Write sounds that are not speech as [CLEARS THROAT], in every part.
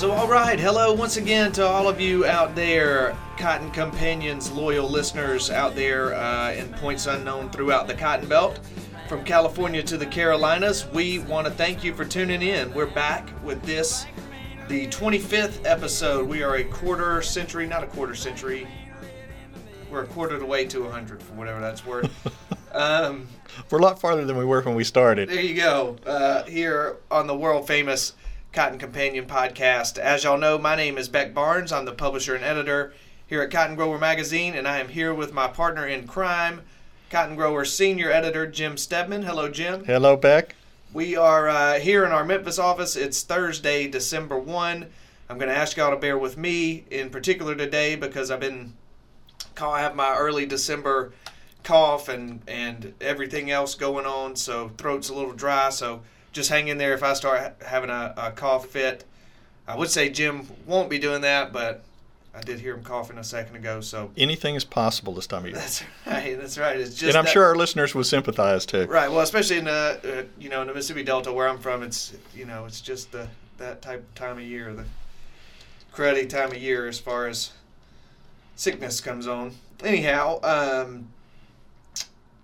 So, all right, hello once again to all of you out there, Cotton Companions, loyal listeners out there uh, in points unknown throughout the Cotton Belt. From California to the Carolinas, we want to thank you for tuning in. We're back with this, the 25th episode. We are a quarter century, not a quarter century, we're a quarter of the way to 100 for whatever that's worth. [LAUGHS] um, We're a lot farther than we were when we started. there you go. Uh, here on the world famous Cotton Companion podcast. As y'all know, my name is Beck Barnes. I'm the publisher and editor here at Cotton Grower Magazine, and I am here with my partner in crime, Cotton Grower senior editor Jim Steadman. Hello, Jim. Hello, Beck. We are uh, here in our Memphis office. It's Thursday, December 1. I'm going to ask y'all to bear with me in particular today because I've been, I have my early December cough and, and everything else going on, so throat's a little dry. So just hang in there if I start having a, a cough fit. I would say Jim won't be doing that, but I did hear him coughing a second ago, so Anything is possible this time of year. that's right. That's right. It's just and I'm that- sure our listeners will sympathize too. Right. Well, especially in the uh, you know in the Mississippi Delta where I'm from, it's you know it's just the that type time of year, the cruddy time of year as far as sickness comes on. Anyhow, um,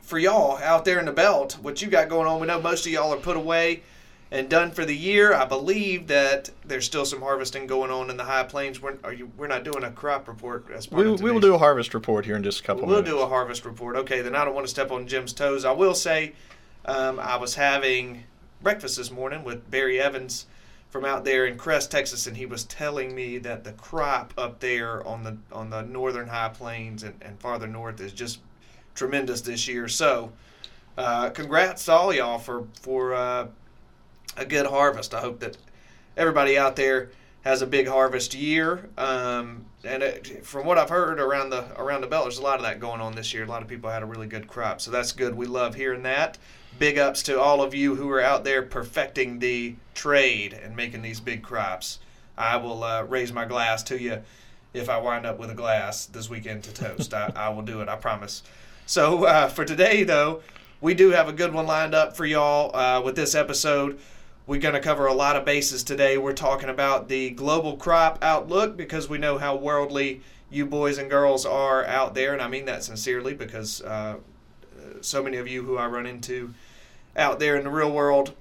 for y'all out there in the belt, what you got going on? We know most of y'all are put away and done for the year. I believe that there's still some harvesting going on in the high plains. We're, are you, we're not doing a crop report as part We, of we will do a harvest report here in just a couple We'll minutes. do a harvest report. Okay, then I don't want to step on Jim's toes. I will say um, I was having breakfast this morning with Barry Evans from out there in Crest, Texas, and he was telling me that the crop up there on the on the northern high plains and, and farther north is just tremendous this year. So, uh, congrats to all y'all for for uh, a good harvest. I hope that everybody out there has a big harvest year. Um, and it, from what I've heard around the around the belt, there's a lot of that going on this year. A lot of people had a really good crop, so that's good. We love hearing that. Big ups to all of you who are out there perfecting the trade and making these big crops. I will uh, raise my glass to you if I wind up with a glass this weekend to toast. I, I will do it. I promise. So uh, for today, though, we do have a good one lined up for y'all uh, with this episode. We're going to cover a lot of bases today. We're talking about the global crop outlook because we know how worldly you boys and girls are out there, and I mean that sincerely because uh, so many of you who I run into out there in the real world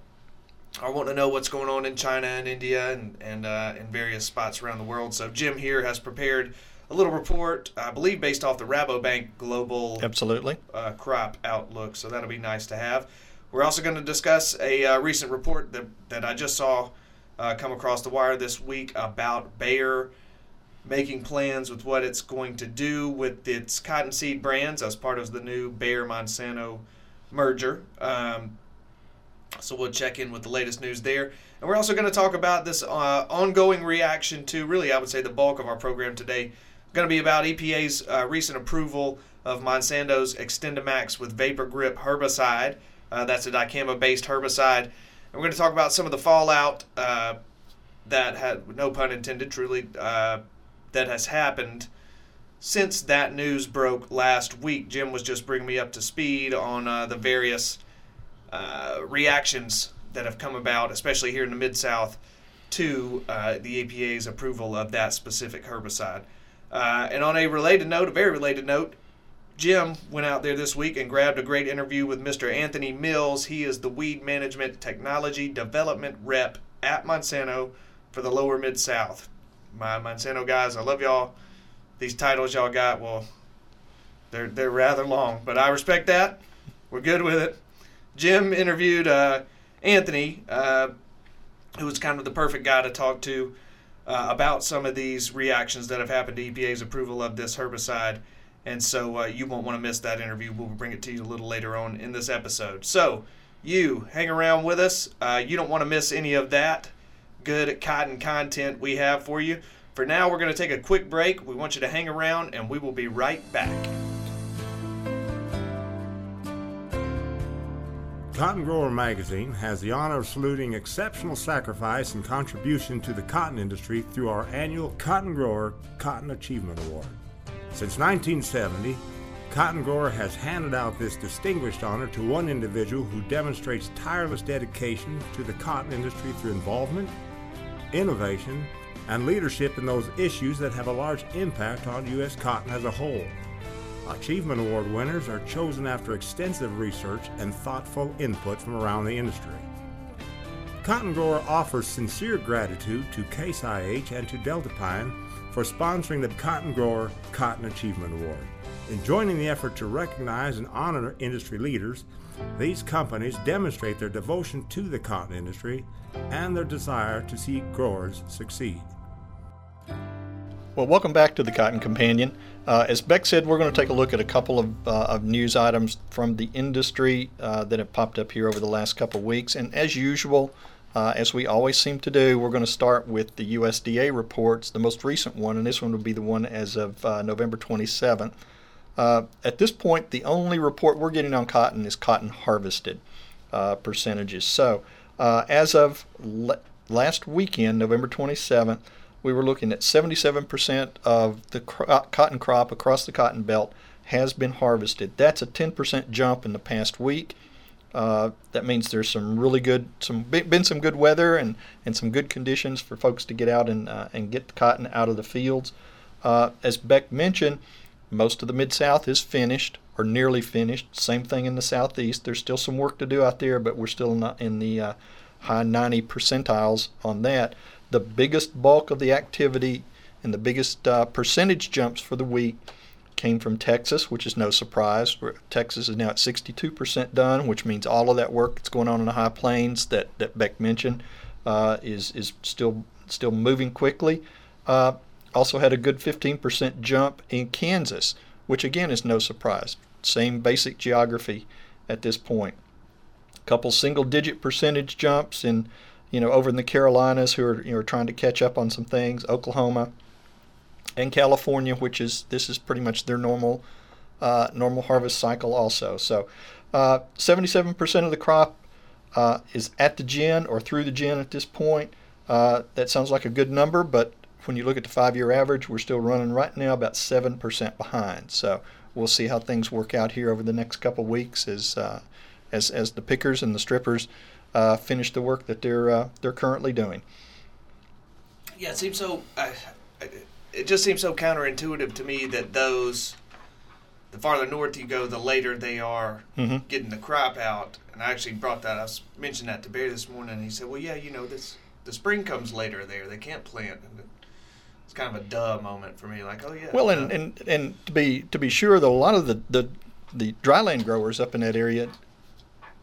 are wanting to know what's going on in China and India and and uh, in various spots around the world. So Jim here has prepared a little report, I believe, based off the Rabobank Global Absolutely. uh, crop outlook. So that'll be nice to have. We're also going to discuss a uh, recent report that, that I just saw uh, come across the wire this week about Bayer making plans with what it's going to do with its cottonseed brands as part of the new Bayer Monsanto merger. Um, so we'll check in with the latest news there. And we're also going to talk about this uh, ongoing reaction to really, I would say, the bulk of our program today. Going to be about EPA's uh, recent approval of Monsanto's XtendiMax with Vapor Grip herbicide. Uh, that's a dicamba-based herbicide. And we're going to talk about some of the fallout uh, that had, no pun intended, truly, uh, that has happened since that news broke last week. Jim was just bringing me up to speed on uh, the various uh, reactions that have come about, especially here in the Mid South, to uh, the EPA's approval of that specific herbicide. Uh, and on a related note, a very related note, Jim went out there this week and grabbed a great interview with Mr. Anthony Mills. He is the Weed Management Technology Development Rep at Monsanto for the Lower Mid South. My Monsanto guys, I love y'all. These titles y'all got, well, they're they're rather long, but I respect that. We're good with it. Jim interviewed uh, Anthony, uh, who was kind of the perfect guy to talk to uh, about some of these reactions that have happened to EPA's approval of this herbicide. And so uh, you won't want to miss that interview. We'll bring it to you a little later on in this episode. So you hang around with us. Uh, you don't want to miss any of that good cotton content we have for you. For now, we're going to take a quick break. We want you to hang around, and we will be right back. Cotton Grower Magazine has the honor of saluting exceptional sacrifice and contribution to the cotton industry through our annual Cotton Grower Cotton Achievement Award. Since 1970, Cotton Grower has handed out this distinguished honor to one individual who demonstrates tireless dedication to the cotton industry through involvement, innovation, and leadership in those issues that have a large impact on U.S. cotton as a whole. Achievement Award winners are chosen after extensive research and thoughtful input from around the industry. Cotton Grower offers sincere gratitude to Case IH and to Deltapine for sponsoring the Cotton Grower Cotton Achievement Award. In joining the effort to recognize and honor industry leaders, these companies demonstrate their devotion to the cotton industry and their desire to see growers succeed. Well, welcome back to the Cotton Companion. Uh, as Beck said, we're going to take a look at a couple of, uh, of news items from the industry uh, that have popped up here over the last couple of weeks. And as usual, uh, as we always seem to do, we're going to start with the USDA reports, the most recent one, and this one will be the one as of uh, November 27th. Uh, at this point, the only report we're getting on cotton is cotton harvested percentages. So, as of le- last weekend, November 27th, we were looking at 77% of the cro- cotton crop across the cotton belt has been harvested. That's a 10% jump in the past week. Uh, that means there's some really good, some been some good weather and, and some good conditions for folks to get out and uh, and get the cotton out of the fields. Uh, as Beck mentioned, most of the mid South is finished or nearly finished. Same thing in the Southeast. There's still some work to do out there, but we're still in the uh, high 90 percentiles on that the biggest bulk of the activity and the biggest uh, percentage jumps for the week came from Texas, which is no surprise. Texas is now at 62% done, which means all of that work that's going on in the high plains that, that Beck mentioned uh, is is still still moving quickly. Uh, also had a good 15% jump in Kansas, which again is no surprise. Same basic geography at this point. A couple single digit percentage jumps in you know, over in the Carolinas who are you know trying to catch up on some things, Oklahoma, and California, which is this is pretty much their normal uh, normal harvest cycle also. So, uh, 77% of the crop uh, is at the gin or through the gin at this point. Uh, that sounds like a good number, but when you look at the five-year average, we're still running right now about seven percent behind. So we'll see how things work out here over the next couple weeks as uh, as as the pickers and the strippers uh, finish the work that they're uh, they're currently doing. Yeah, it seems so. Uh, it just seems so counterintuitive to me that those, the farther north you go, the later they are mm-hmm. getting the crop out. And I actually brought that. I mentioned that to Barry this morning. and He said, "Well, yeah, you know, this the spring comes later there. They can't plant." And it's kind of a duh moment for me. Like, oh yeah. Well, and, and and to be to be sure, though, a lot of the the the dryland growers up in that area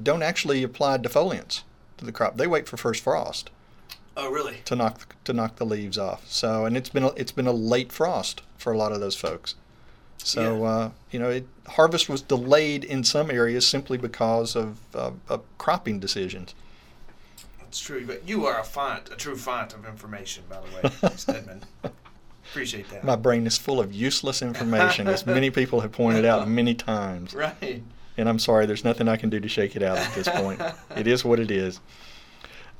don't actually apply defoliants to the crop. They wait for first frost. Oh, really? To knock to knock the leaves off. So, and it's been a, it's been a late frost for a lot of those folks. So, yeah. uh, you know, it, harvest was delayed in some areas simply because of, uh, of cropping decisions. That's true, but you are a font, a true font of information, by the way, [LAUGHS] Steadman. Appreciate that. My brain is full of useless information, as many people have pointed out [LAUGHS] many times. Right and I'm sorry, there's nothing I can do to shake it out at this point. [LAUGHS] it is what it is.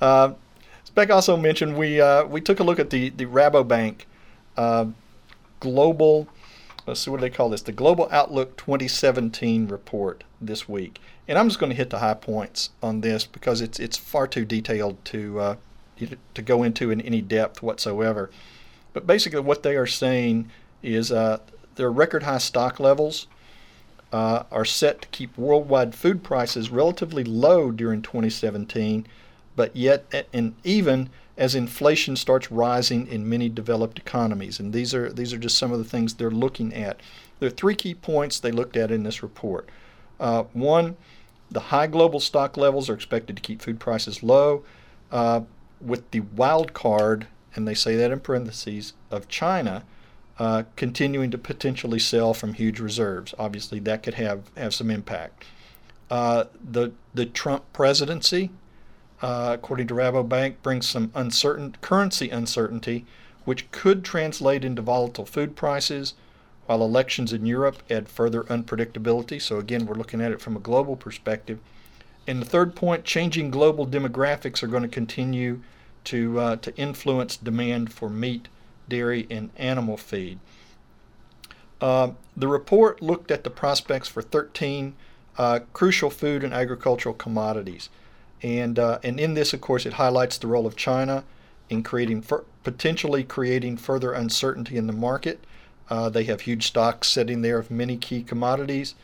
Uh, Beck also mentioned we uh, we took a look at the the Rabobank uh, global. Let's see what do they call this? The Global Outlook 2017 report this week, and I'm just going to hit the high points on this because it's it's far too detailed to uh, to go into in any depth whatsoever. But basically, what they are saying is uh, there are record high stock levels uh, are set to keep worldwide food prices relatively low during 2017, but yet and even as inflation starts rising in many developed economies. And these are these are just some of the things they're looking at. There are three key points they looked at in this report. Uh, one, the high global stock levels are expected to keep food prices low, uh, with the wild card, and they say that in parentheses, of China uh, continuing to potentially sell from huge reserves. Obviously, that could have, have some impact. Uh, the the Trump presidency, uh, according to Rabobank, brings some uncertain currency uncertainty, which could translate into volatile food prices, while elections in Europe add further unpredictability. So again, we're looking at it from a global perspective. And the third point, changing global demographics are going to continue to uh, to influence demand for meat dairy, and animal feed. Uh, the report looked at the prospects for 13 uh, crucial food and agricultural commodities. And, uh, and in this, of course, it highlights the role of China in creating potentially creating further uncertainty in the market. Uh, they have huge stocks sitting there of many key commodities.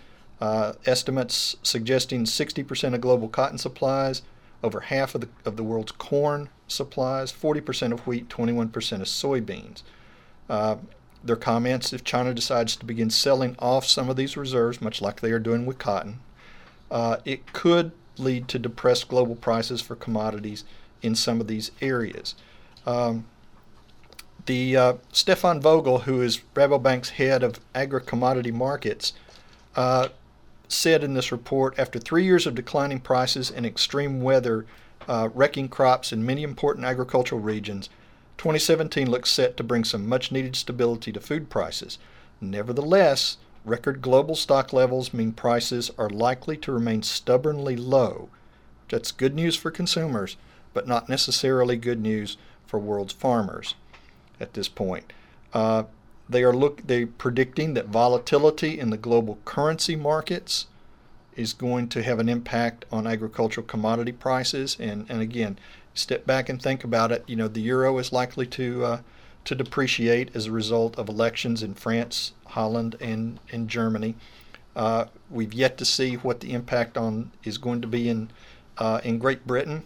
Uh, estimates suggesting 60% of global cotton supplies, over half of the, of the world's corn supplies, 40% of wheat, 21% of soybeans. Uh, their comments if China decides to begin selling off some of these reserves, much like they are doing with cotton, uh, it could lead to depressed global prices for commodities in some of these areas. Um, the uh, Stefan Vogel, who is Rabobank's head of agri commodity markets, uh, said in this report after three years of declining prices and extreme weather uh, wrecking crops in many important agricultural regions, 2017 looks set to bring some much needed stability to food prices. Nevertheless, record global stock levels mean prices are likely to remain stubbornly low. That's good news for consumers, but not necessarily good news for world's farmers at this point. Uh, they are look they predicting that volatility in the global currency markets is going to have an impact on agricultural commodity prices. And, and again, step back and think about it. You know, the euro is likely to uh, to depreciate as a result of elections in France, Holland, and, and Germany. Uh, we've yet to see what the impact on is going to be in uh, in Great Britain,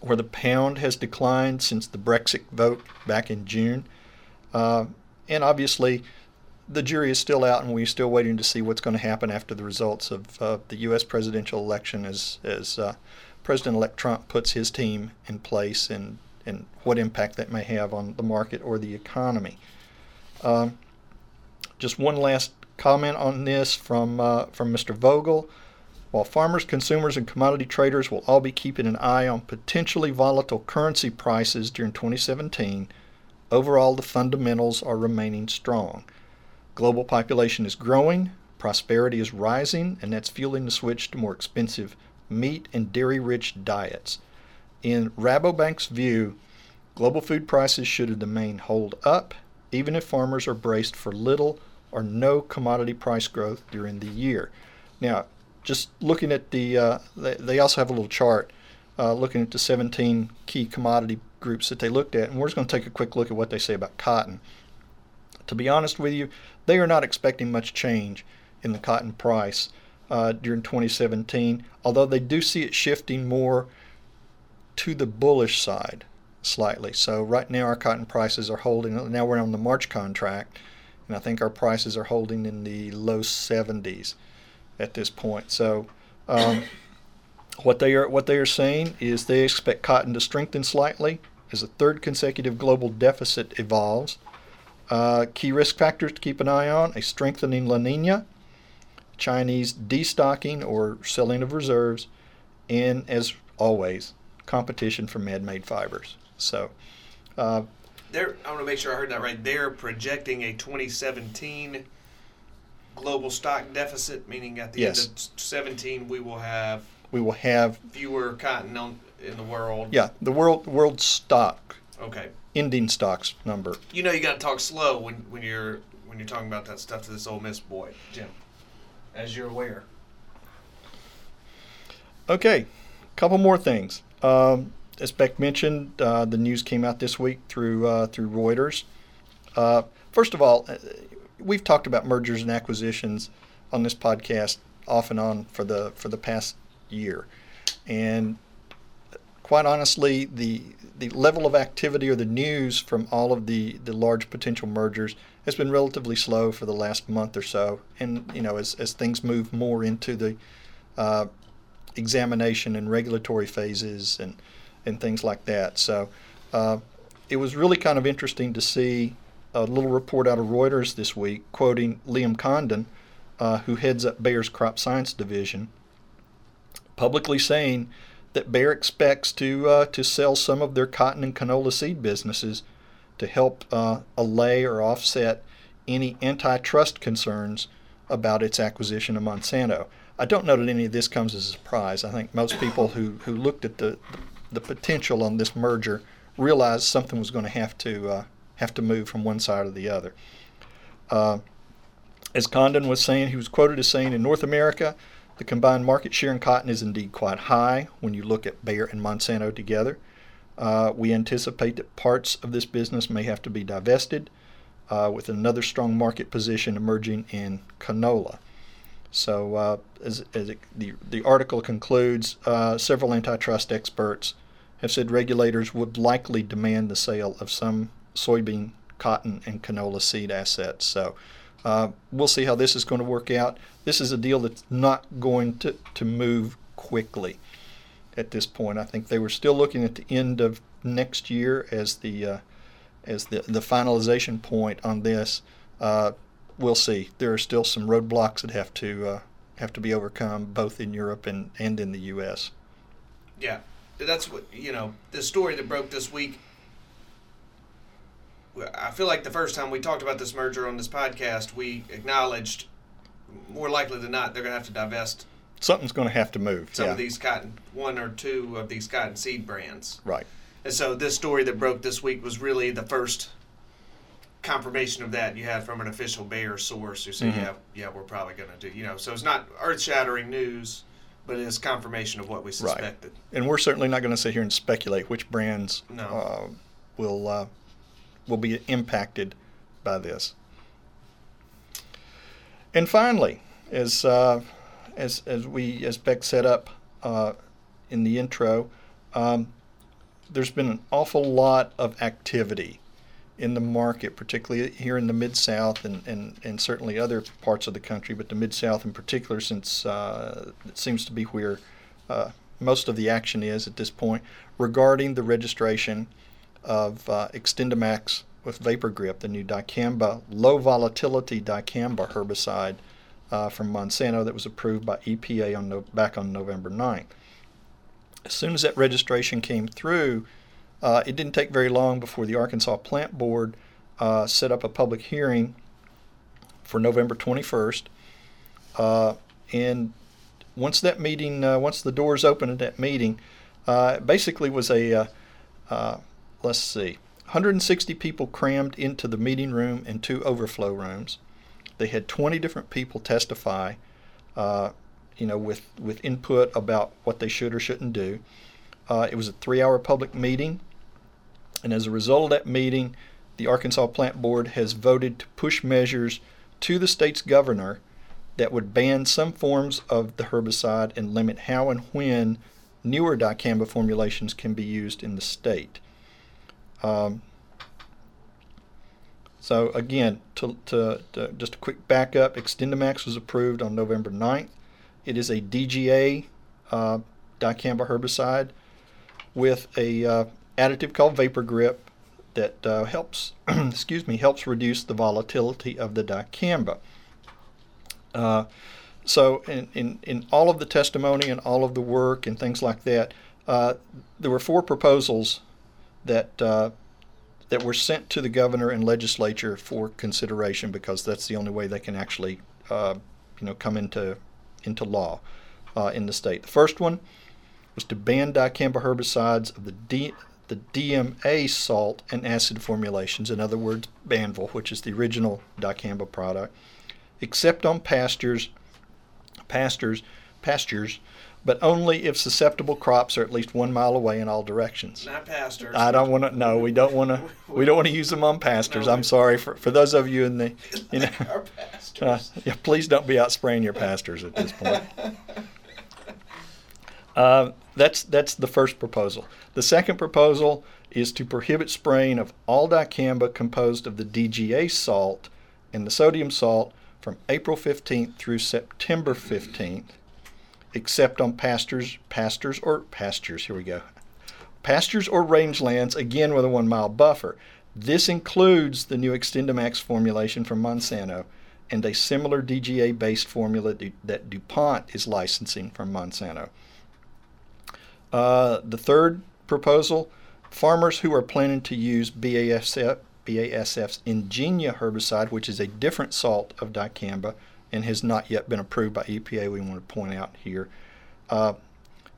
where the pound has declined since the Brexit vote back in June. Uh, and obviously, the jury is still out, and we're still waiting to see what's going to happen after the results of uh, the U.S. presidential election as as uh, President-elect Trump puts his team in place, and and what impact that may have on the market or the economy. Um, just one last comment on this from uh, from Mr. Vogel. While farmers, consumers, and commodity traders will all be keeping an eye on potentially volatile currency prices during 2017 Overall, the fundamentals are remaining strong. Global population is growing, prosperity is rising, and that's fueling the switch to more expensive meat and dairy rich diets. In Rabobank's view, global food prices should in the main hold up, even if farmers are braced for little or no commodity price growth during the year. Now, just looking at the, uh, they, they also have a little chart uh, looking at the 17 key commodity groups that they looked at, and we're just going to take a quick look at what they say about cotton. To be honest with you, they are not expecting much change in the cotton price uh, during 2017, although they do see it shifting more to the bullish side slightly. So right now our cotton prices are holding. Now we're on the March contract, and I think our prices are holding in the low 70s at this point. So. Um, [COUGHS] what they are what they are saying is they expect cotton to strengthen slightly as a third consecutive global deficit evolves. Uh, key risk factors to keep an eye on a strengthening La Nina, Chinese destocking or selling of reserves, and as always, competition for man made fibers. So, uh, they're, I want to make sure I heard that right. They're projecting a 2017 global stock deficit, meaning at the yes. end of 17 we will have we will have fewer cotton on, in the world. Yeah, the world world stock. Okay. Ending stocks number. You know you got to talk slow when, when you're when you're talking about that stuff to this Ole Miss boy, Jim. As you're aware. Okay, couple more things. Um, as Beck mentioned, uh, the news came out this week through uh, through Reuters. Uh, first of all, uh, we've talked about mergers and acquisitions on this podcast off and on for the for the past year, and quite honestly, the the level of activity or the news from all of the, the large potential mergers has been relatively slow for the last month or so. And you know, as, as things move more into the uh, examination and regulatory phases and and things like that. So uh, it was really kind of interesting to see a little report out of Reuters this week quoting Liam Condon, uh, who heads up Bayer's crop science division, publicly saying that Bayer expects to uh, to sell some of their cotton and canola seed businesses to help uh, allay or offset any antitrust concerns about its acquisition of Monsanto. I don't know that any of this comes as a surprise. I think most people who, who looked at the the potential on this merger realized something was going to have to uh, have to move from one side or the other. Uh, as Condon was saying, he was quoted as saying, "In North America, the combined market share in cotton is indeed quite high when you look at Bayer and Monsanto together. Uh, we anticipate that parts of this business may have to be divested, uh, with another strong market position emerging in canola. So, uh, as, as it, the, the article concludes, uh, several antitrust experts have said regulators would likely demand the sale of some soybean, cotton, and canola seed assets. So, uh, we'll see how this is going to work out. This is a deal that's not going to, to move quickly at this point. I think they were still looking at the end of next year as the uh, as the, the finalization point on this. Uh, we'll see. There are still some roadblocks that have to uh, have to be overcome, both in Europe and, and in the U.S. Yeah, that's what you know. The story that broke this week. I feel like the first time we talked about this merger on this podcast, we acknowledged more likely than not they're going to have to divest Something's going to have to move. some yeah. of these cotton, one or two of these cotton seed brands. Right. And so this story that broke this week was really the first confirmation of that you had from an official Bayer source who said, Mhm. "Yeah, yeah, we're probably going to do." You know, so it's not earth-shattering news, but it is confirmation of what we suspected. And we're certainly not going to sit here and speculate which brands No. uh, will uh, will be impacted by this. And finally, as uh, as as we as Beck set up uh, in the intro, um, there's been an awful lot of activity in the market, particularly here in the Mid South and, and, and certainly other parts of the country, but the Mid South in particular, since uh, it seems to be where uh, most of the action is at this point, regarding the registration of uh, XtendiMax with Vapor Grip, the new dicamba, low volatility dicamba herbicide uh, from Monsanto that was approved by EPA on no, back on November 9th. As soon as that registration came through, uh, it didn't take very long before the Arkansas Plant Board uh, set up a public hearing for November 21st. Uh, and once that meeting, uh, once the doors opened at that meeting, uh, it basically was a, let's see, 160 people crammed into the meeting room and two overflow rooms. They had 20 different people testify, uh, you know, with, with input about what they should or shouldn't do. Uh, it was a three hour public meeting. And as a result of that meeting, the Arkansas Plant Board has voted to push measures to the state's governor that would ban some forms of the herbicide and limit how and when newer dicamba formulations can be used in the state. Um, so again, to, to, to just a quick backup, XtendiMax was approved on November 9th. It is a DGA uh, dicamba herbicide with a uh, additive called Vapor Grip that uh, helps, [CLEARS THROAT] excuse me, helps reduce the volatility of the dicamba. Uh, so in, in, in all of the testimony and all of the work and things like that, uh, there were four proposals that uh, that were sent to the governor and legislature for consideration because that's the only way they can actually uh, you know come into into law uh, in the state. The first one was to ban dicamba herbicides of the D, the DMA salt and acid formulations, in other words, Banvel, which is the original dicamba product, except on pastures, pastures, pastures, but only if susceptible crops are at least one mile away in all directions. Not pastors. I don't want to. No, we don't want to. We don't want to use them on pastors. No, I'm sorry for for those of you in the, [LAUGHS] you know. Our Uh, pastors. yeah, please don't be out spraying your pastors at this point. [LAUGHS] Uh, that's that's the first proposal. The second proposal is to prohibit spraying of all dicamba composed of the DGA salt and the sodium salt from April 15th through September 15th, except on pastures, pastures or pastures. Here we go. Pastures or rangelands, again with a one mile buffer. This includes the new XtendiMax formulation from Monsanto and a similar DGA based formula that DuPont is licensing from Monsanto. Uh, the third proposal farmers who are planning to use BASF, BASF's Engenia herbicide, which is a different salt of dicamba and has not yet been approved by EPA, we want to point out here. Uh,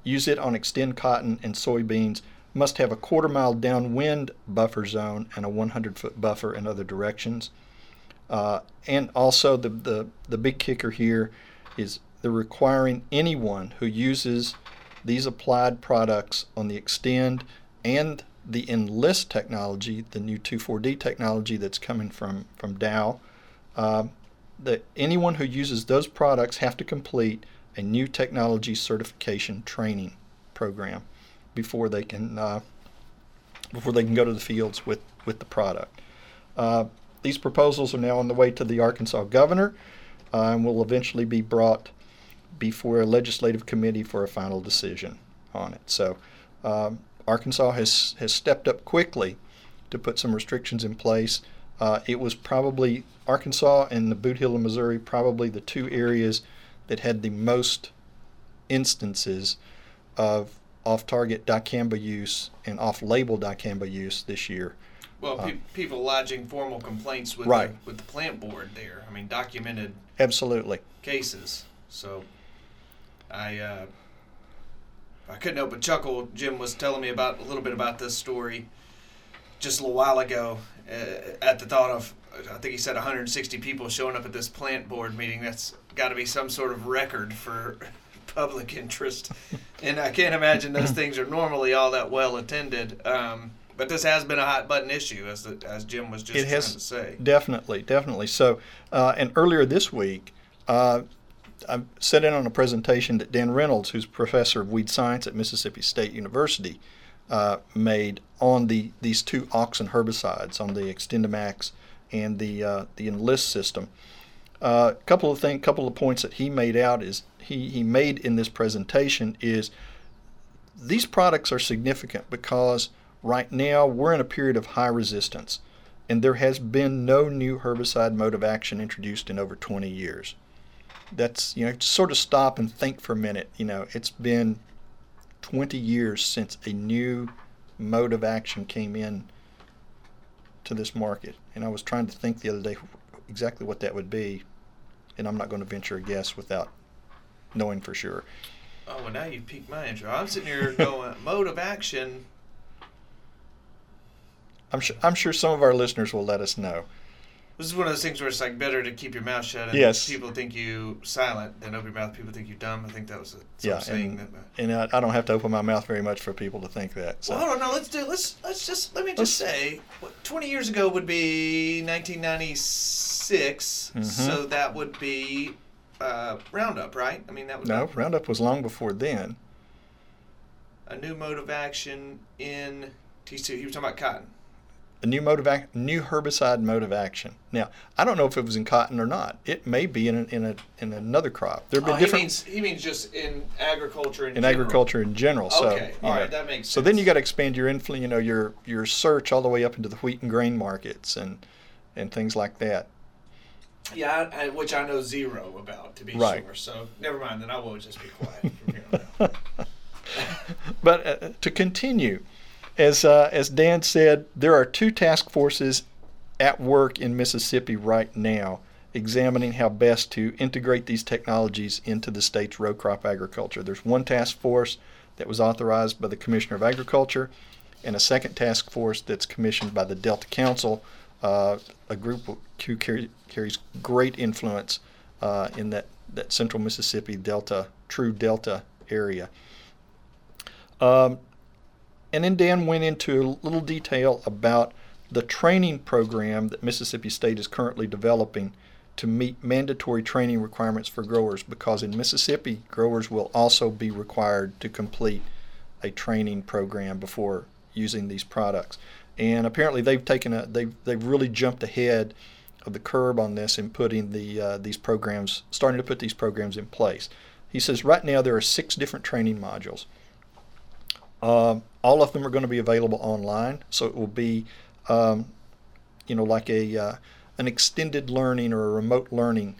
use it on Xtend cotton and soybeans must have a quarter mile downwind buffer zone and a 100 foot buffer in other directions. Uh, and also the, the, the big kicker here is they're requiring anyone who uses these applied products on the Xtend and the Enlist technology, the new 2,4-D technology that's coming from from Dow, uh, that anyone who uses those products have to complete a new technology certification training program before they can uh, before they can go to the fields with with the product. Uh, these proposals are now on the way to the Arkansas governor uh, and will eventually be brought before a legislative committee for a final decision on it. So um, Arkansas has, has stepped up quickly to put some restrictions in place. Uh, it was probably Arkansas and the Bootheel of Missouri, probably the two areas that had the most instances of off target dicamba use and off label dicamba use this year. Well, Uh, pe- people lodging formal complaints with Right. the, with the plant board there. I mean, documented Absolutely. cases. So, I uh, I couldn't help but chuckle. Jim was telling me about a little bit about this story just a little while ago. Uh, at the thought of, I think he said 160 people showing up at this plant board meeting. That's got to be some sort of record for [LAUGHS] public interest. and I can't imagine those [COUGHS] things are normally all that well attended. Um, but this has been a hot button issue, as the, as Jim was just It trying has- to say. Definitely, definitely. So, uh, and earlier this week, uh, I sat in on a presentation that Dan Reynolds, who's professor of weed science at Mississippi State University, uh, made on the these two auxin herbicides, on the XtendiMax and the uh, the Enlist system. A uh, couple of things, couple of points that he made out is he, he made in this presentation is these products are significant because right now we're in a period of high resistance and there has been no new herbicide mode of action introduced in over 20 years. That's, you know, sort of stop and think for a minute. You know, it's been 20 years since a new mode of action came in to this market. And I was trying to think the other day exactly what that would be, and I'm not going to venture a guess without knowing for sure. Oh, well, now you piqued my interest. I'm sitting here going, [LAUGHS] mode of action. I'm sure, I'm sure some of our listeners will let us know. This is one of those things where it's like better to keep your mouth shut. And Yes. People think you silent, than open your mouth. People think you dumb. I think that was a Yeah, saying. and, that, uh, and I, I don't have to open my mouth very much for people to think that. So. well, hold on. No, let's do. Let's let's just let me just say, what, twenty years ago would be 1996. Mhm. So that would be uh, Roundup, right? I mean, that would No, be Roundup was long before then. a new mode of action in T2. He was talking about cotton. A new mode of ac- new herbicide mode of action. Now, I don't know if it was in cotton or not. It may be in a, in a in another crop. There have been Oh, he different means he means just in agriculture in, in general. agriculture in general. So, Okay, you all know, right, that makes So then you got to expand your influ- you know, your your search all the way up into the wheat and grain markets and and things like that. Yeah, I, I- which I know zero about, to be Right. sure. So never mind. Then I will just be quiet from here on out. [LAUGHS] But uh, to continue, as uh, as Dan said, there are two task forces at work in Mississippi right now examining how best to integrate these technologies into the state's row crop agriculture. There's one task force that was authorized by the Commissioner of Agriculture, and a second task force that's commissioned by the Delta Council, uh, a group who carry, carries great influence uh, in that, that central Mississippi Delta, true Delta area. Um, and then Dan went into a little detail about the training program that Mississippi State is currently developing to meet mandatory training requirements for growers because in Mississippi, growers will also be required to complete a training program before using these products. And apparently they've taken a they've they've really jumped ahead of the curb on this in putting the uh, these programs starting to put these programs in place. He says right now there are six different training modules. Um, all of them are going to be available online, so it will be, um, you know, like a uh, an extended learning or a remote learning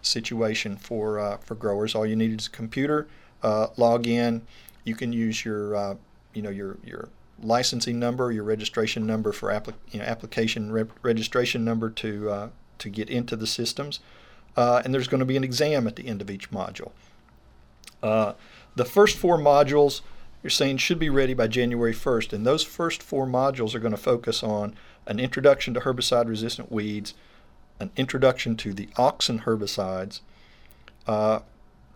situation for uh, for growers. All you need is a computer, uh, log in. You can use your, uh, you know, your your licensing number, your registration number for applic- you know, application re- registration number to uh, to get into the systems, uh, and there's going to be an exam at the end of each module. The first four modules you're saying should be ready by January 1st, and those first four modules are going to focus on an introduction to herbicide-resistant weeds, an introduction to the auxin herbicides. Uh,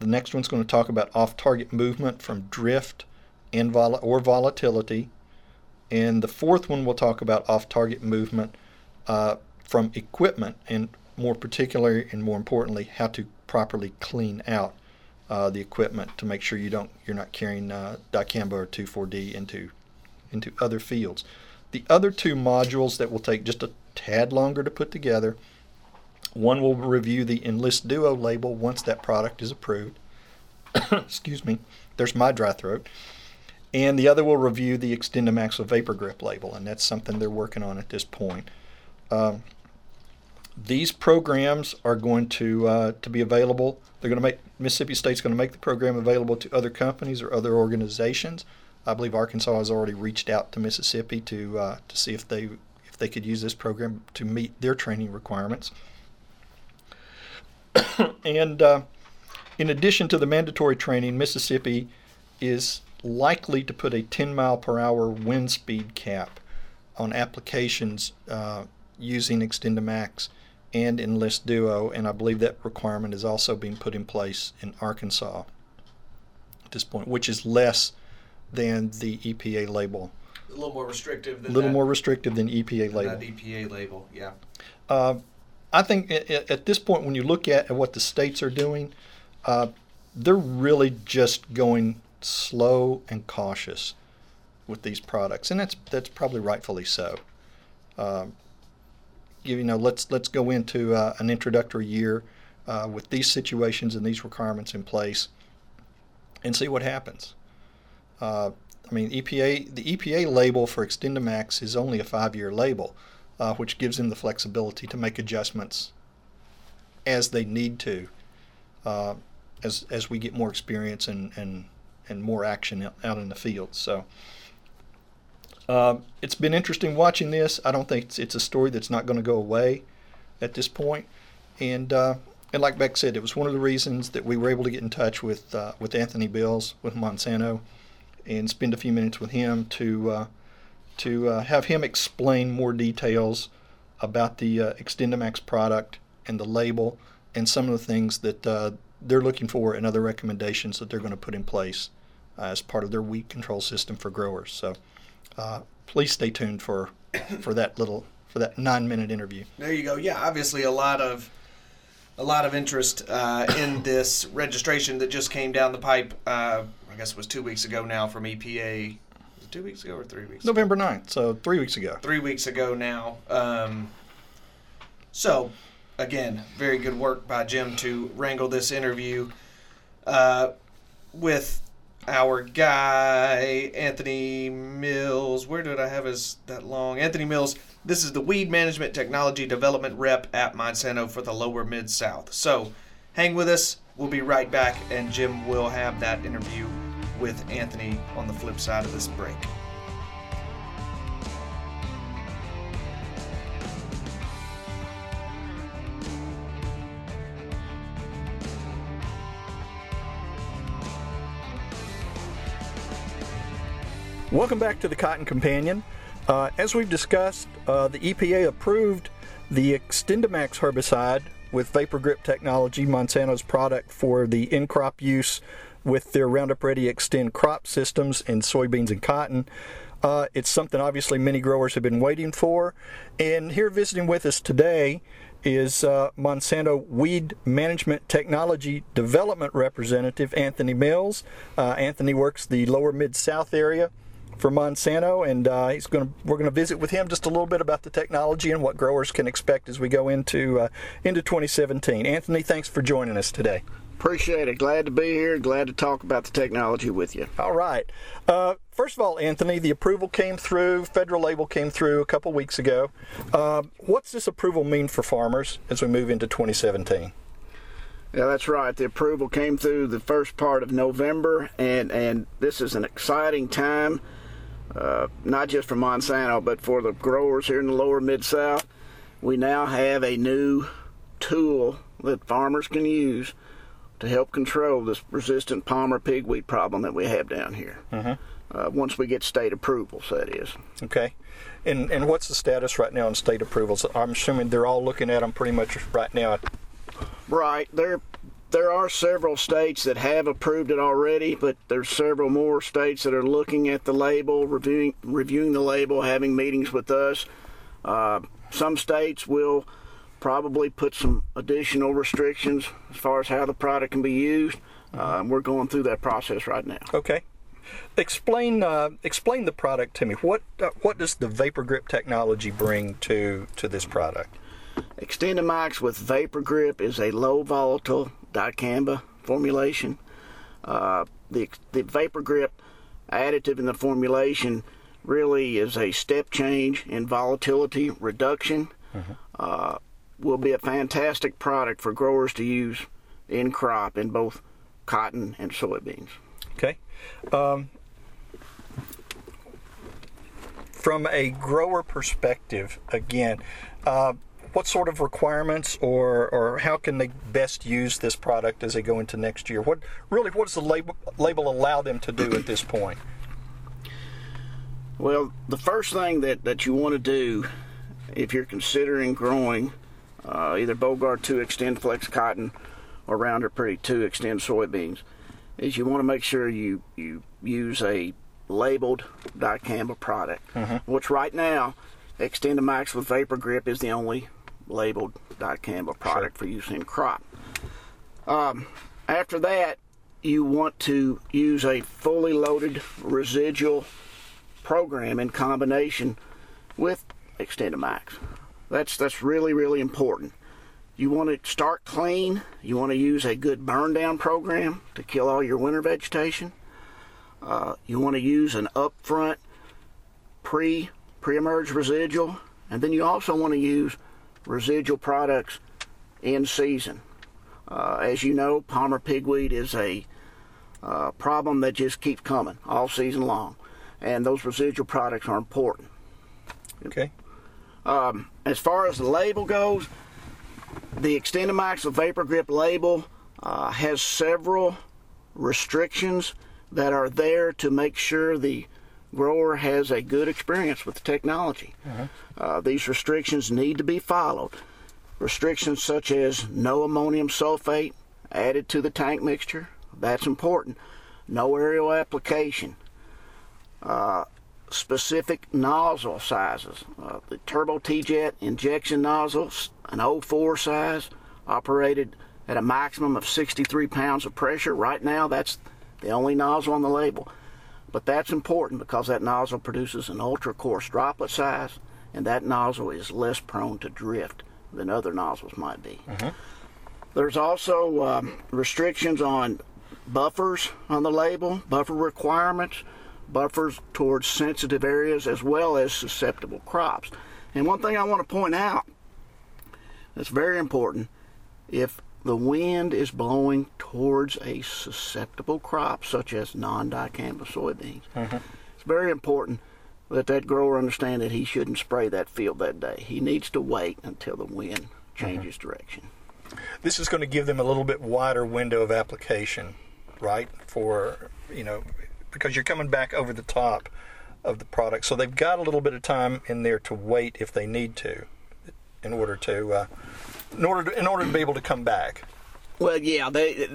the next one's going to talk about off-target movement from drift and vol- or volatility. And the fourth one we'll talk about off target movement uh, from equipment, and more particularly and more importantly, how to properly clean out uh, the equipment to make sure you don't you're not carrying uh, dicamba or 2,4-D into into other fields. The other two modules that will take just a tad longer to put together. One will review the Enlist Duo label once that product is approved. [COUGHS] Excuse me. There's my dry throat. And the other will review the XtendiMax Vapor Grip label, and that's something they're working on at this point. Um, these programs are going to uh, to be available. They're going to make Mississippi State's going to make the program available to other companies or other organizations. I believe Arkansas has already reached out to Mississippi to uh, to see if they if they could use this program to meet their training requirements. [COUGHS] and uh, in addition to the mandatory training, Mississippi is likely to put a 10 mile per hour wind speed cap on applications uh, using XtendiMax and Enlist Duo, and I believe that requirement is also being put in place in Arkansas at this point, which is less than the EPA label. A little more restrictive than A little that, more restrictive than EPA than label. that EPA label. Yeah. Uh, I think at, at this point, when you look at, at what the states are doing, uh, they're really just going slow and cautious with these products, and that's that's probably rightfully so. Um, you know, let's let's go into uh, an introductory year uh, with these situations and these requirements in place, and see what happens. Uh, I mean, EPA the EPA label for XtendiMax is only a five-year label, uh, which gives them the flexibility to make adjustments as they need to, uh, as as we get more experience and and and more action out out in the field. So. Um, it's been interesting watching this. I don't think it's, it's a story that's not going to go away at this point. And uh, and like Beck said, it was one of the reasons that we were able to get in touch with uh, with Anthony Bills with Monsanto and spend a few minutes with him to uh, to uh, have him explain more details about the uh, XtendiMax product and the label and some of the things that uh, they're looking for and other recommendations that they're going to put in place uh, as part of their weed control system for growers. So uh, please stay tuned for for that little for that nine minute interview. There you go. Yeah, obviously a lot of a lot of interest uh, in [COUGHS] this registration that just came down the pipe. Uh, I guess it was two weeks ago now from EPA. Two weeks ago or three weeks? ago? November 9th, so three weeks ago. Three weeks ago now. Um, so, again, very good work by Jim to wrangle this interview uh, with our guy Anthony Mills. Where did I have his that long? Anthony Mills. This is the weed management technology development rep at Monsanto for the lower mid south. So, hang with us. We'll be right back, and Jim will have that interview with Anthony on the flip side of this break. Welcome back to the Cotton Companion. Uh, as we've discussed, uh, the EPA approved the XtendiMax herbicide with Vapor Grip technology, Monsanto's product for the in crop use with their Roundup Ready Xtend crop systems in soybeans and cotton. Uh, it's something obviously many growers have been waiting for. And here visiting with us today is uh, Monsanto Weed Management Technology Development Representative Anthony Mills. Uh, Anthony works the lower mid South area for Monsanto, and uh, he's going we're going to visit with him just a little bit about the technology and what growers can expect as we go into uh, into 2017. Anthony, thanks for joining us today. Appreciate it. Glad to be here. Glad to talk about the technology with you. All right. Uh, first of all, Anthony, the approval came through. Federal label came through a couple weeks ago. Uh, what's this approval mean for farmers as we move into 2017? Yeah, that's right. The approval came through the first part of November, and and this is an exciting time, uh, not just for Monsanto, but for the growers here in the lower mid South. We now have a new tool that farmers can use to help control this resistant palmer pigweed problem that we have down here. Uh, once we get state approvals, that is. Okay. And and what's the status right now on state approvals? I'm assuming they're all looking at them pretty much right now. Right. They're there are several states that have approved it already, but there's several more states that are looking at the label, reviewing reviewing the label, having meetings with us. Uh, some states will probably put some additional restrictions as far as how the product can be used. Uh, we're going through that process right now. Okay. Explain uh, explain the product to me. What uh, what does the Vapor Grip technology bring to to this product? XtendiMax with Vapor Grip is a low volatile dicamba formulation. Uh, the the Vapor Grip additive in the formulation really is a step change in volatility reduction. Uh, will be a fantastic product for growers to use in crop in both cotton and soybeans. Okay. Um, from a grower perspective, again, uh, what sort of requirements or, or how can they best use this product as they go into next year? What really what does the label, label allow them to do at this point? Well, the first thing that, that you want to do if you're considering growing uh, either Bollgard 2 XtendFlex Cotton or Roundup Ready 2 Xtend Soybeans is you want to make sure you, you use a labeled dicamba product, which right now, XtendiMax with Vapor Grip is the only labeled dicamba product for use in crop. Um, after that, you want to use a fully loaded residual program in combination with XtendiMax. That's that's really really important. You want to start clean. You want to use a good burn down program to kill all your winter vegetation. Uh, you want to use an upfront pre pre emerge residual, and then you also want to use residual products in season. Uh, as you know, Palmer pigweed is a uh, problem that just keeps coming all season long, and those residual products are important. Okay. Um, as far as the label goes, the XtendiMax Vapor Grip label uh, has several restrictions that are there to make sure the grower has a good experience with the technology. Uh, these restrictions need to be followed. Restrictions such as no ammonium sulfate added to the tank mixture, that's important. No aerial application. Uh, specific nozzle sizes. Uh, the Turbo TeeJet injection nozzles, an 04 size, operated at a maximum of 63 pounds of pressure. Right now, that's the only nozzle on the label. But that's important because that nozzle produces an ultra coarse droplet size, and that nozzle is less prone to drift than other nozzles might be. There's also um, restrictions on buffers on the label, buffer requirements, buffers towards sensitive areas as well as susceptible crops. And one thing I want to point out that's very important if the wind is blowing towards a susceptible crop, such as non dicamba soybeans, it's very important that that grower understand that he shouldn't spray that field that day. He needs to wait until the wind changes direction. This is going to give them a little bit wider window of application, right? For, you know, because you're coming back over the top of the product. So they've got a little bit of time in there to wait if they need to in order to uh, in order to, in order to be able to come back. Well, yeah, they,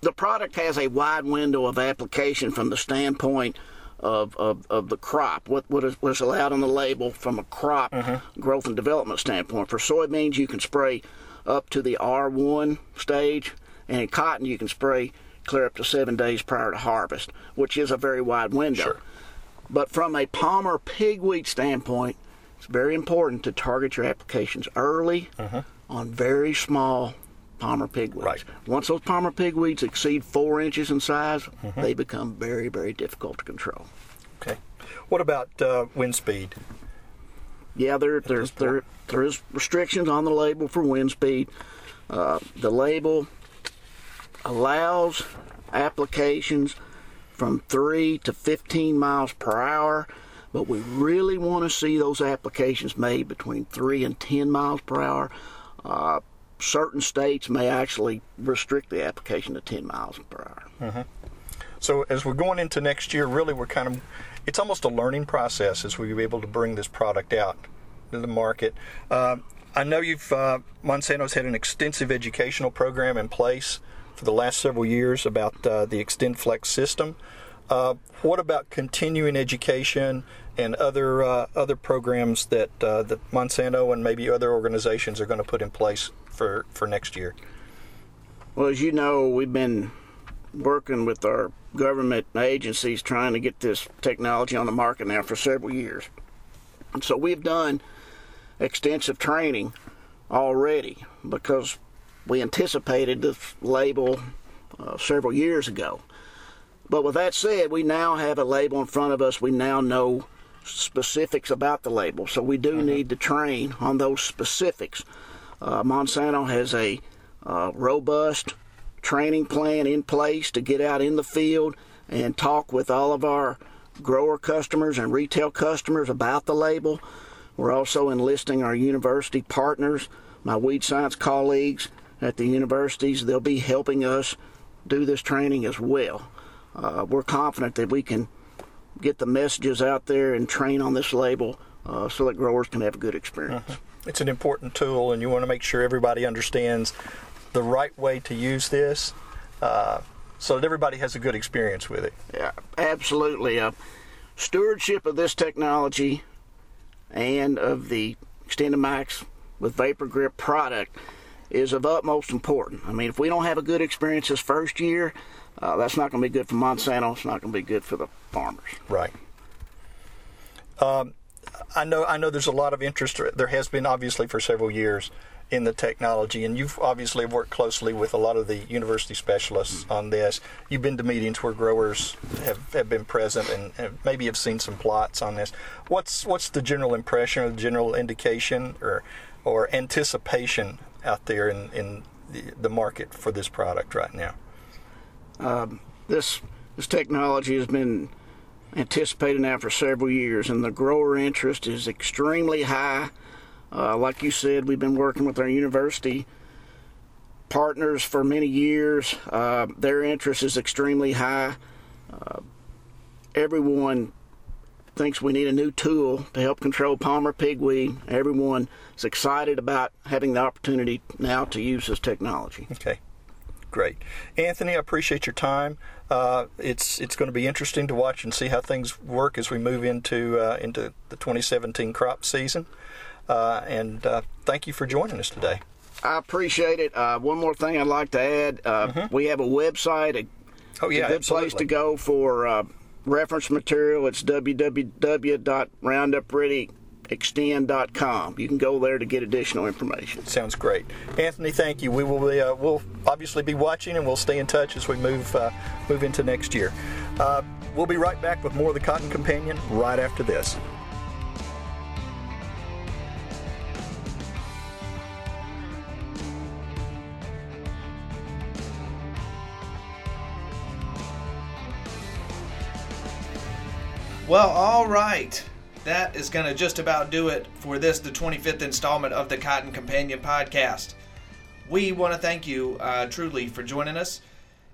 the product has a wide window of application from the standpoint of, of, of the crop, what, what, is, what is allowed on the label from a crop mm-hmm. growth and development standpoint. For soybeans, you can spray up to the R1 stage, and in cotton, you can spray clear up to seven days prior to harvest, which is a very wide window. Sure. But from a Palmer pigweed standpoint, it's very important to target your applications early on very small Palmer pigweeds. Right. Once those Palmer pigweeds exceed four inches in size, they become very, very difficult to control. Okay. What about uh, wind speed? Yeah, there, there's there, there is restrictions on the label for wind speed. Uh, the label allows applications from 3 to 15 miles per hour, but we really want to see those applications made between 3 and 10 miles per hour. Uh, certain states may actually restrict the application to 10 miles per hour. So as we're going into next year, really we're kind of it's almost a learning process as we're able to bring this product out to the market. Uh, I know you've uh, Monsanto's had an extensive educational program in place for the last several years about uh, the XtendFlex system. Uh, what about continuing education and other uh, other programs that uh, that Monsanto and maybe other organizations are going to put in place for, for next year? Well, as you know, we've been working with our government agencies trying to get this technology on the market now for several years. And so we've done extensive training already because we anticipated this label uh, several years ago. But with that said, we now have a label in front of us. We now know specifics about the label. So we do mm-hmm. need to train on those specifics. Uh, Monsanto has a uh, robust training plan in place to get out in the field and talk with all of our grower customers and retail customers about the label. We're also enlisting our university partners, my weed science colleagues at the universities. They'll be helping us do this training as well. Uh, we're confident that we can get the messages out there and train on this label uh, so that growers can have a good experience. Uh-huh. It's an important tool, and you want to make sure everybody understands the right way to use this uh, so that everybody has a good experience with it. Yeah, absolutely. Uh, stewardship of this technology and of the XtendiMax with Vapor Grip product is of utmost importance. I mean, if we don't have a good experience this first year, uh, that's not going to be good for Monsanto. It's not going to be good for the farmers. Right. Um, I know. I know. There's a lot of interest. There has been, obviously, for several years in the technology, and you've obviously worked closely with a lot of the university specialists mm-hmm. on this. You've been to meetings where growers have, have been present and have, maybe have seen some plots on this. What's what's the general impression or the general indication or or anticipation out there in, in the market for this product right now? Um, this this technology has been anticipated now for several years, and the grower interest is extremely high. Uh, like you said, we've been working with our university partners for many years. Uh, their interest is extremely high. Uh, everyone thinks we need a new tool to help control Palmer pigweed. Everyone is excited about having the opportunity now to use this technology. Okay. Great, Anthony. I appreciate your time. Uh, it's it's going to be interesting to watch and see how things work as we move into uh, into the 2017 crop season. Uh, and uh, thank you for joining us today. I appreciate it. Uh, one more thing I'd like to add: uh, mm-hmm. we have a website. A, oh yeah, a good absolutely. place to go for uh, reference material. It's www.roundupreadyxtend.com. You can go there to get additional information. Sounds great, Anthony. Thank you. We will be uh, we'll obviously be watching and we'll stay in touch as we move move into next year. we'll be right back with more of the Cotton Companion right after this. Well, all right. That is going to just about do it for this, the 25th installment of the Cotton Companion podcast. We want to thank you uh, truly for joining us.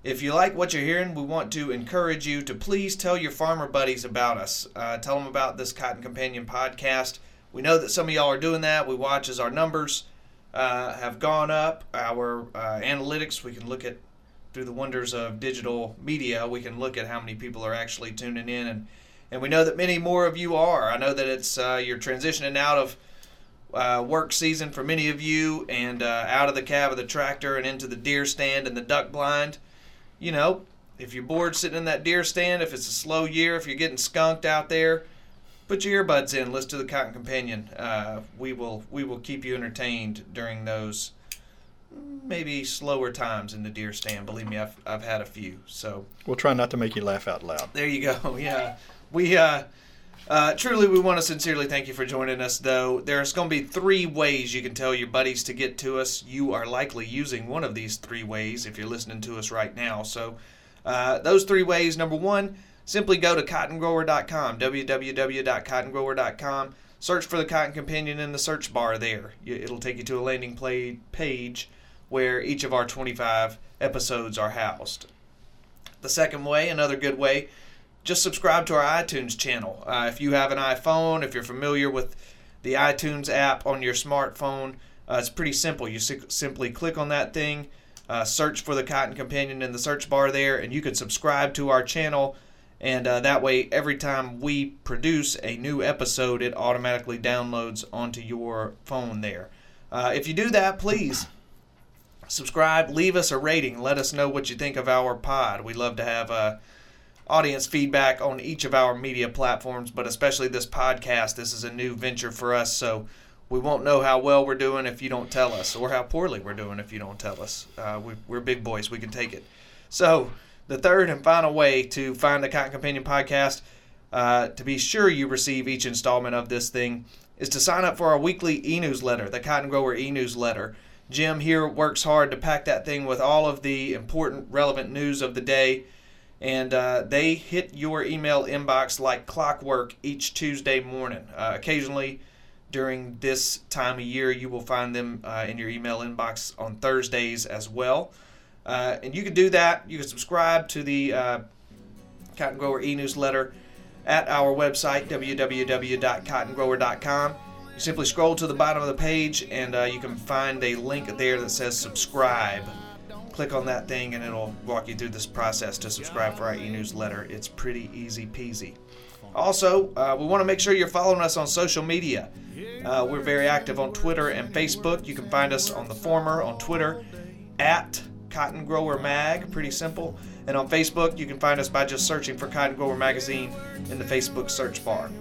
If you like what you're hearing, we want to encourage you to please tell your farmer buddies about us. Uh, tell them about this Cotton Companion podcast. We know that some of y'all are doing that. We watch as our numbers uh, have gone up, our uh, analytics. We can look at through the wonders of digital media. We can look at how many people are actually tuning in and and we know that many more of you are. I know that it's uh, you're transitioning out of uh, work season for many of you, and uh, out of the cab of the tractor and into the deer stand and the duck blind. You know, if you're bored sitting in that deer stand, if it's a slow year, if you're getting skunked out there, put your earbuds in. Listen to the Cotton Companion. Uh, we will we will keep you entertained during those maybe slower times in the deer stand. Believe me, I've I've had a few. So we'll try not to make you laugh out loud. There you go. [LAUGHS] Yeah we uh, uh, truly we want to sincerely thank you for joining us. Though there's going to be three ways you can tell your buddies to get to us. You are likely using one of these three ways if you're listening to us right now. So uh, those three ways. Number one, simply go to cottongrower.com. www.cottongrower.com. Search for the Cotton Companion in the search bar there. It'll take you to a landing play page where each of our 25 episodes are housed. The second way, another good way, just subscribe to our iTunes channel. Uh, if you have an iPhone, if you're familiar with the iTunes app on your smartphone, Uh, it's pretty simple. You si- simply click on that thing, uh, search for the Cotton Companion in the search bar there, and you can subscribe to our channel. And uh, that way, every time we produce a new episode, it automatically downloads onto your phone there. Uh, if you do that, please subscribe, leave us a rating, let us know what you think of our pod. We'd love to have uh, audience feedback on each of our media platforms, but especially this podcast. This is a new venture for us, so we won't know how well we're doing if you don't tell us, or how poorly we're doing if you don't tell us. Uh, we, we're big boys, we can take it. So, the third and final way to find the Cotton Companion podcast, uh, to be sure you receive each installment of this thing, is to sign up for our weekly e newsletter, the Cotton Grower e newsletter. Jim here works hard to pack that thing with all of the important, relevant news of the day, and uh, they hit your email inbox like clockwork each Tuesday morning. Uh, occasionally, during this time of year, you will find them uh, in your email inbox on Thursdays as well. Uh, and you can do that. You can subscribe to the uh, Cotton Grower e newsletter at our website, www.cottongrower.com. You simply scroll to the bottom of the page and uh, you can find a link there that says subscribe. Click on that thing and it'll walk you through this process to subscribe for our e newsletter. It's pretty easy peasy. Also, uh, we want to make sure you're following us on social media. Uh, we're very active on Twitter and Facebook. You can find us on the former on Twitter at Cotton Grower Mag, pretty simple. And on Facebook, you can find us by just searching for Cotton Grower Magazine in the Facebook search bar.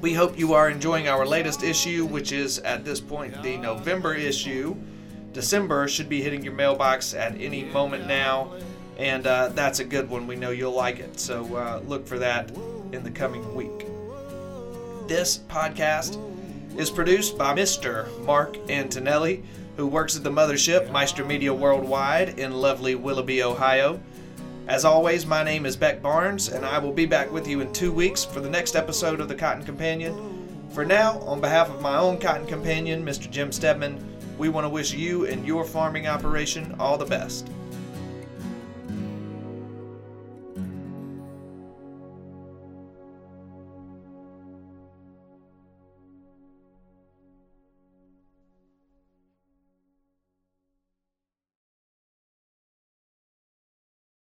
We hope you are enjoying our latest issue, which is at this point the November issue. December should be hitting your mailbox at any moment now, and uh, that's a good one. We know you'll like it, so uh, look for that in the coming week. This podcast is produced by Mr. Mark Antonelli, who works at the mothership Meister Media Worldwide in lovely Willoughby, Ohio. As always, my name is Beck Barnes, and I will be back with you in two weeks for the next episode of the Cotton Companion. For now, on behalf of my own Cotton Companion, Mr. Jim Steadman, we want to wish you and your farming operation all the best.